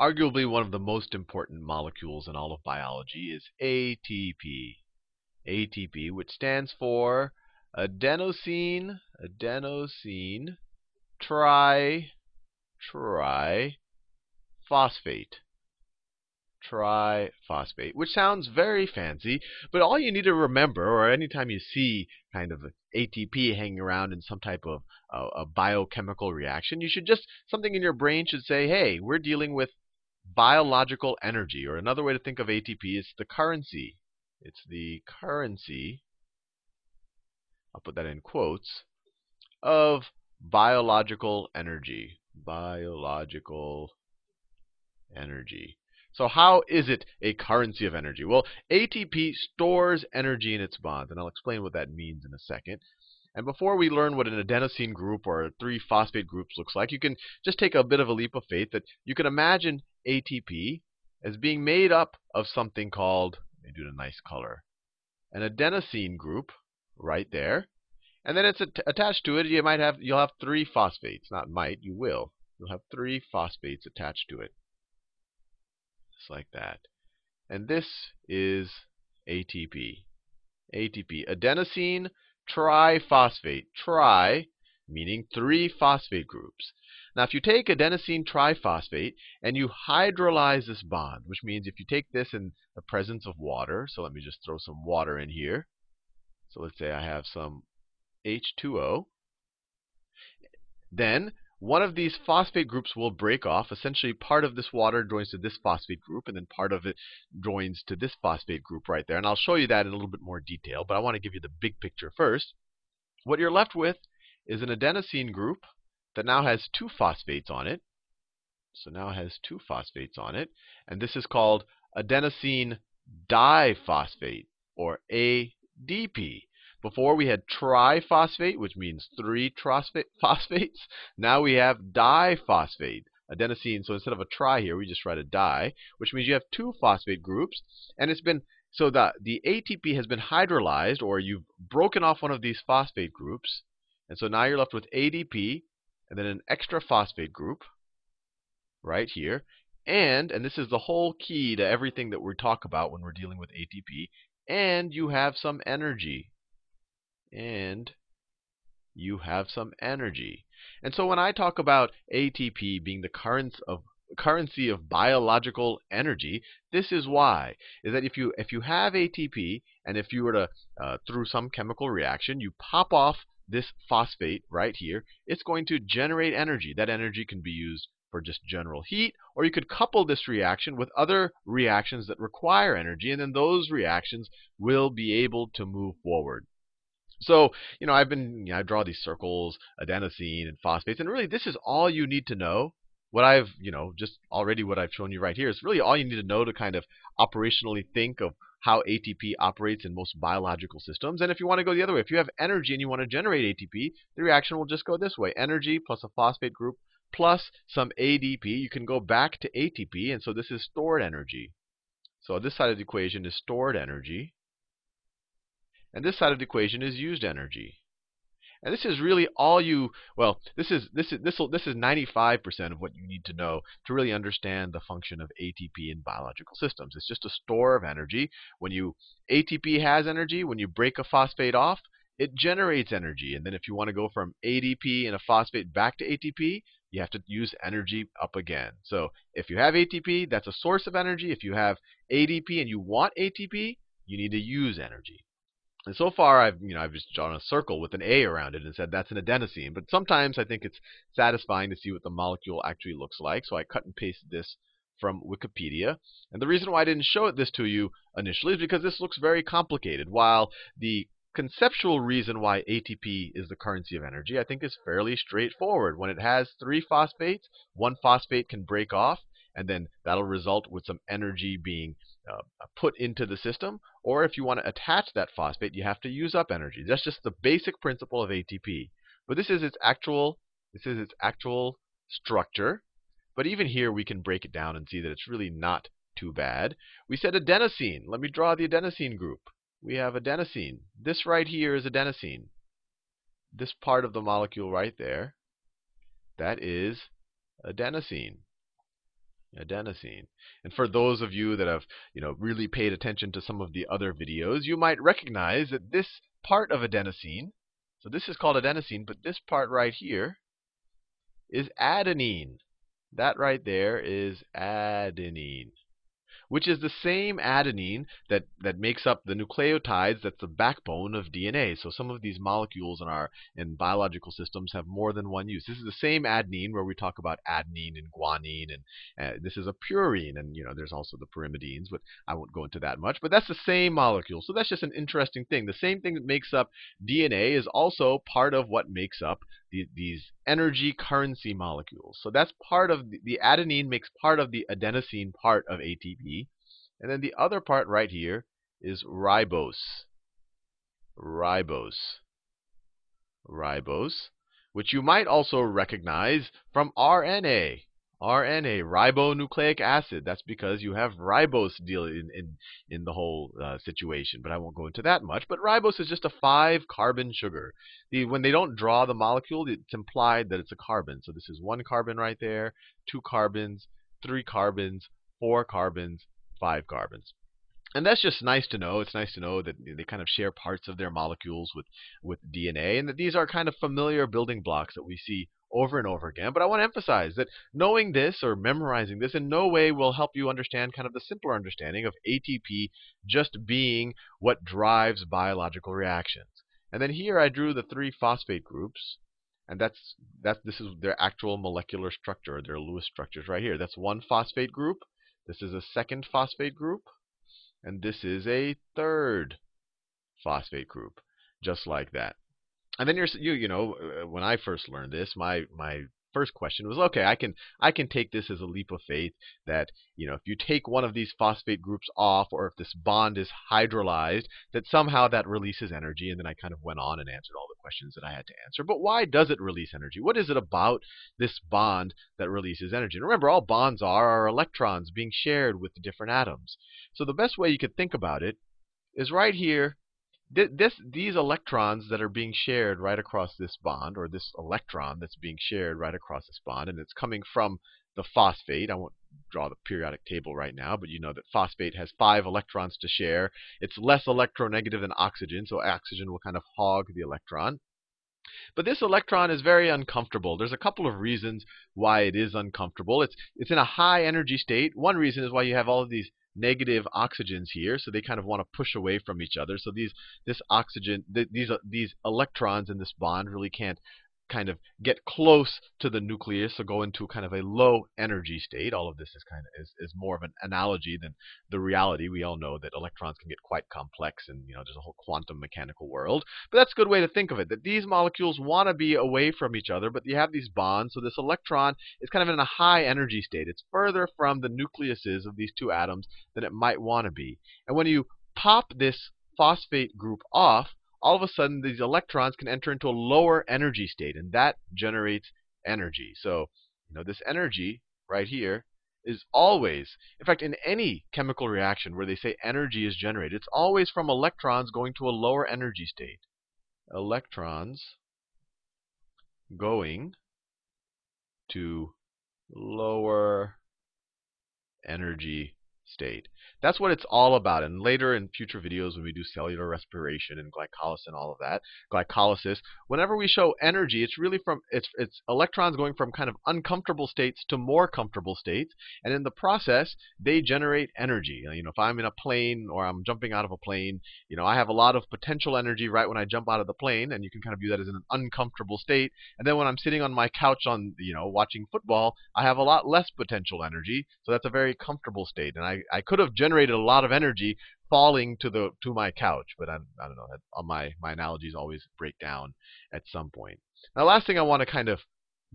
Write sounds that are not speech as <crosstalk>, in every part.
arguably one of the most important molecules in all of biology, is ATP. ATP, which stands for adenosine, adenosine tri, tri phosphate triphosphate, which sounds very fancy, but all you need to remember, or anytime you see kind of ATP hanging around in some type of uh, a biochemical reaction, you should just, something in your brain should say, hey, we're dealing with biological energy. Or another way to think of ATP is the currency. It's the currency, I'll put that in quotes, of biological energy. Biological energy. So how is it a currency of energy? Well, ATP stores energy in its bonds, and I'll explain what that means in a second. And before we learn what an adenosine group or three phosphate groups looks like, you can just take a bit of a leap of faith that you can imagine ATP as being made up of something called, let me do it a nice color, an adenosine group right there. And then it's attached to it, you might have you'll have three phosphates. Not might, you will. You'll have three phosphates attached to it just like that. And this is ATP. ATP, adenosine triphosphate. Tri meaning three phosphate groups. Now, if you take adenosine triphosphate and you hydrolyze this bond, which means if you take this in the presence of water, so let me just throw some water in here. So let's say I have some H2O. Then one of these phosphate groups will break off. Essentially, part of this water joins to this phosphate group, and then part of it joins to this phosphate group right there. And I'll show you that in a little bit more detail, but I want to give you the big picture first. What you're left with is an adenosine group that now has two phosphates on it. So now it has two phosphates on it. And this is called adenosine diphosphate, or ADP. Before we had triphosphate, which means three <laughs> phosphates. Now we have diphosphate, adenosine. So instead of a tri here, we just write a di, which means you have two phosphate groups. And it's been so the, the ATP has been hydrolyzed, or you've broken off one of these phosphate groups. And so now you're left with ADP and then an extra phosphate group right here. And, and this is the whole key to everything that we talk about when we're dealing with ATP, and you have some energy and you have some energy. And so when I talk about ATP being the currents of currency of biological energy, this is why is that if you if you have ATP and if you were to uh, through some chemical reaction you pop off this phosphate right here, it's going to generate energy. That energy can be used for just general heat, or you could couple this reaction with other reactions that require energy, and then those reactions will be able to move forward. So, you know, I've been, you know, I draw these circles, adenosine and phosphates, and really this is all you need to know. What I've, you know, just already what I've shown you right here is really all you need to know to kind of operationally think of how ATP operates in most biological systems. And if you want to go the other way, if you have energy and you want to generate ATP, the reaction will just go this way. Energy plus a phosphate group plus some ADP. You can go back to ATP, and so this is stored energy. So this side of the equation is stored energy. And this side of the equation is used energy. And this is really all you well, this is this is this this is 95% of what you need to know to really understand the function of ATP in biological systems. It's just a store of energy. When you ATP has energy, when you break a phosphate off, it generates energy. And then if you want to go from ADP and a phosphate back to ATP, you have to use energy up again. So if you have ATP, that's a source of energy. If you have ADP and you want ATP, you need to use energy. And so far, I've you know I've just drawn a circle with an A around it and said that's an adenosine. But sometimes I think it's satisfying to see what the molecule actually looks like. So I cut and pasted this from Wikipedia. And the reason why I didn't show this to you initially is because this looks very complicated. While the conceptual reason why ATP is the currency of energy, I think, is fairly straightforward. When it has three phosphates, one phosphate can break off, and then that'll result with some energy being uh, put into the system. Or if you want to attach that phosphate, you have to use up energy. That's just the basic principle of ATP. But this is its actual this is its actual structure. But even here we can break it down and see that it's really not too bad. We said adenosine. Let me draw the adenosine group. We have adenosine. This right here is adenosine. This part of the molecule right there, that is adenosine. Adenosine. And for those of you that have, you know, really paid attention to some of the other videos, you might recognize that this part of adenosine, so this is called adenosine, but this part right here is adenine. That right there is adenine which is the same adenine that, that makes up the nucleotides that's the backbone of DNA. So some of these molecules in our in biological systems have more than one use. This is the same adenine where we talk about adenine and guanine, and uh, this is a purine, and you know there's also the pyrimidines, but I won't go into that much. But that's the same molecule. So that's just an interesting thing. The same thing that makes up DNA is also part of what makes up the, these energy currency molecules. So that's part of the, the adenine makes part of the adenosine part of ATP. And then the other part right here is ribose. Ribose. Ribose, which you might also recognize from RNA. RNA, ribonucleic acid. That's because you have ribose deal in, in, in the whole uh, situation. But I won't go into that much. But ribose is just a five carbon sugar. The, when they don't draw the molecule, it's implied that it's a carbon. So this is one carbon right there, two carbons, three carbons, four carbons, five carbons and that's just nice to know. It's nice to know that they kind of share parts of their molecules with, with DNA, and that these are kind of familiar building blocks that we see over and over again. But I want to emphasize that knowing this or memorizing this in no way will help you understand kind of the simpler understanding of ATP just being what drives biological reactions. And then here I drew the three phosphate groups, and that's that's this is their actual molecular structure, their Lewis structures right here. That's one phosphate group. This is a second phosphate group, and this is a third phosphate group, just like that and then you're you you know uh, when I first learned this, my my first question was okay i can i can take this as a leap of faith that you know if you take one of these phosphate groups off or if this bond is hydrolyzed that somehow that releases energy. And then i kind of went on and answered all the questions that i had to answer. But why does it release energy? What is it about this bond that releases energy? And remember all bonds are are electrons being shared with the different atoms. So the best way you could think about it is right here this, these electrons that are being shared right across this bond, or this electron that's being shared right across this bond, and it's coming from the phosphate. I won't draw the periodic table right now, but you know that phosphate has five electrons to share. It's less electronegative than oxygen, so oxygen will kind of hog the electron. But this electron is very uncomfortable. There's a couple of reasons why it is uncomfortable. It's it's in a high energy state. One reason is why you have all of these negative oxygens here, so they kind of want to push away from each other. So these this oxygen, th these uh, these electrons in this bond really can't kind of get close to the nucleus or go into kind of a low energy state. All of this is kind of is, is more of an analogy than the reality. We all know that electrons can get quite complex and you know there's a whole quantum mechanical world. But that's a good way to think of it, that these molecules want to be away from each other, but you have these bonds. So this electron is kind of in a high energy state. It's further from the nucleuses of these two atoms than it might want to be. And when you pop this phosphate group off, all of a sudden these electrons can enter into a lower energy state, and that generates energy. So, you know, this energy right here is always, in fact, in any chemical reaction where they say energy is generated, it's always from electrons going to a lower energy state. Electrons going to lower energy state. That's what it's all about. And later in future videos, when we do cellular respiration and glycolysis and all of that, glycolysis, whenever we show energy, it's really from it's it's electrons going from kind of uncomfortable states to more comfortable states, and in the process, they generate energy. You know, if I'm in a plane or I'm jumping out of a plane, you know, I have a lot of potential energy right when I jump out of the plane, and you can kind of view that as an uncomfortable state. And then when I'm sitting on my couch on you know watching football, I have a lot less potential energy, so that's a very comfortable state. And I I could have generated a lot of energy falling to the to my couch. But I, I don't know. Uh, my my analogies always break down at some point. Now, last thing I want to kind of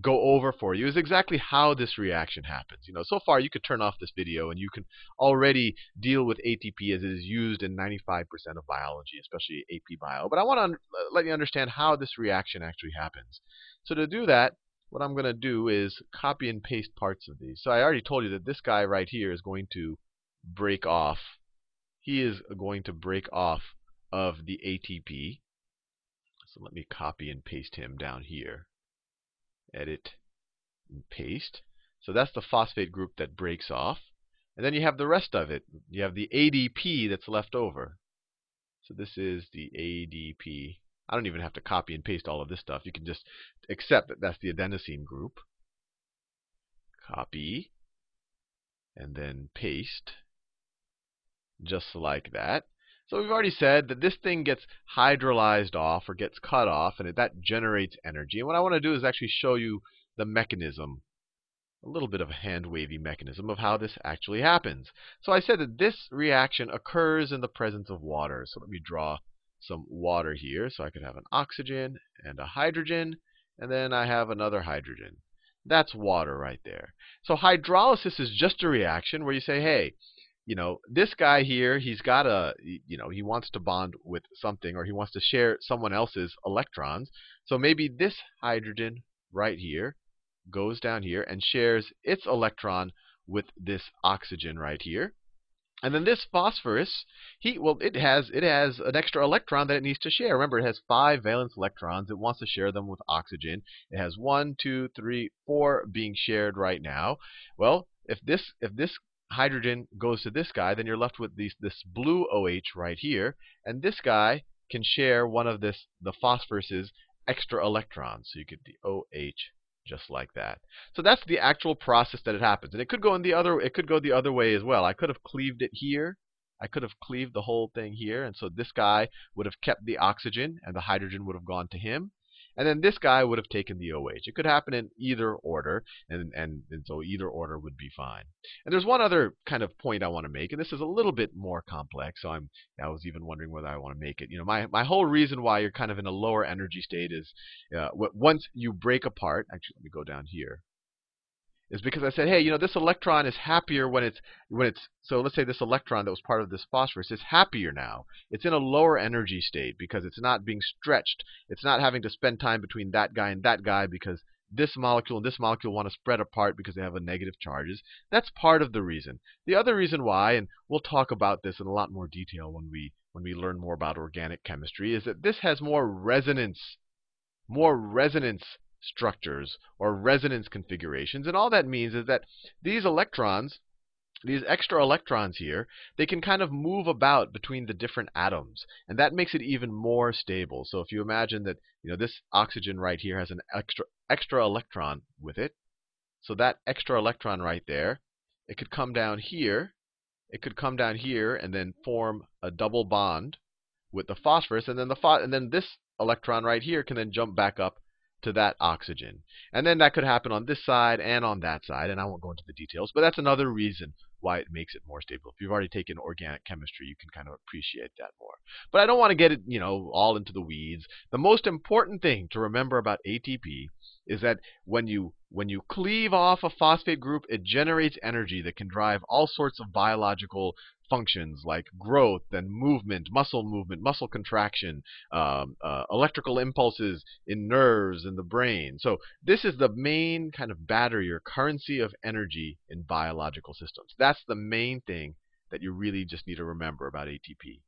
go over for you is exactly how this reaction happens. You know, so far you could turn off this video and you can already deal with ATP as it is used in 95% of biology, especially AP bio. But I want to let you understand how this reaction actually happens. So to do that, what I'm going to do is copy and paste parts of these. So I already told you that this guy right here is going to break off. He is going to break off of the ATP. So let me copy and paste him down here. Edit and paste. So that's the phosphate group that breaks off. And then you have the rest of it. You have the ADP that's left over. So this is the ADP. I don't even have to copy and paste all of this stuff. You can just accept that that's the adenosine group. Copy. And then paste. Just like that. So we've already said that this thing gets hydrolyzed off or gets cut off, and that generates energy. And what I want to do is actually show you the mechanism a little bit of a hand wavy mechanism of how this actually happens. So I said that this reaction occurs in the presence of water. So let me draw some water here. So I could have an oxygen and a hydrogen, and then I have another hydrogen. That's water right there. So hydrolysis is just a reaction where you say, hey, you know, this guy here, he's got a, you know, he wants to bond with something or he wants to share someone else's electrons. So maybe this hydrogen right here goes down here and shares its electron with this oxygen right here. And then this phosphorus, he well, it has it has an extra electron that it needs to share. Remember, it has five valence electrons. It wants to share them with oxygen. It has one, two, three, four being shared right now. Well, if this if this hydrogen goes to this guy, then you're left with these, this blue OH right here, and this guy can share one of this the phosphorus's extra electrons. So you get the OH just like that. So that's the actual process that it happens. And it could go in the other it could go the other way as well. I could have cleaved it here. I could have cleaved the whole thing here, and so this guy would have kept the oxygen and the hydrogen would have gone to him. And then this guy would have taken the OH. It could happen in either order, and, and, and so either order would be fine. And there's one other kind of point I want to make, and this is a little bit more complex. So I'm I was even wondering whether I want to make it. You know, my my whole reason why you're kind of in a lower energy state is uh, once you break apart. Actually, let me go down here is because I said, hey, you know, this electron is happier when it's when it's so let's say this electron that was part of this phosphorus is happier now. It's in a lower energy state because it's not being stretched. It's not having to spend time between that guy and that guy because this molecule and this molecule want to spread apart because they have a negative charges. That's part of the reason. The other reason why, and we'll talk about this in a lot more detail when we when we learn more about organic chemistry, is that this has more resonance, more resonance structures or resonance configurations. And all that means is that these electrons, these extra electrons here, they can kind of move about between the different atoms. And that makes it even more stable. So if you imagine that you know this oxygen right here has an extra extra electron with it. So that extra electron right there, it could come down here. It could come down here and then form a double bond with the phosphorus, and then the and then this electron right here can then jump back up to that oxygen. And then that could happen on this side and on that side, and I won't go into the details, but that's another reason why it makes it more stable. If you've already taken organic chemistry, you can kind of appreciate that more. But I don't want to get it, you know, all into the weeds. The most important thing to remember about ATP is that when you when you cleave off a phosphate group, it generates energy that can drive all sorts of biological functions like growth and movement, muscle movement, muscle contraction, um, uh, electrical impulses in nerves in the brain. So this is the main kind of battery or currency of energy in biological systems. That's the main thing that you really just need to remember about ATP.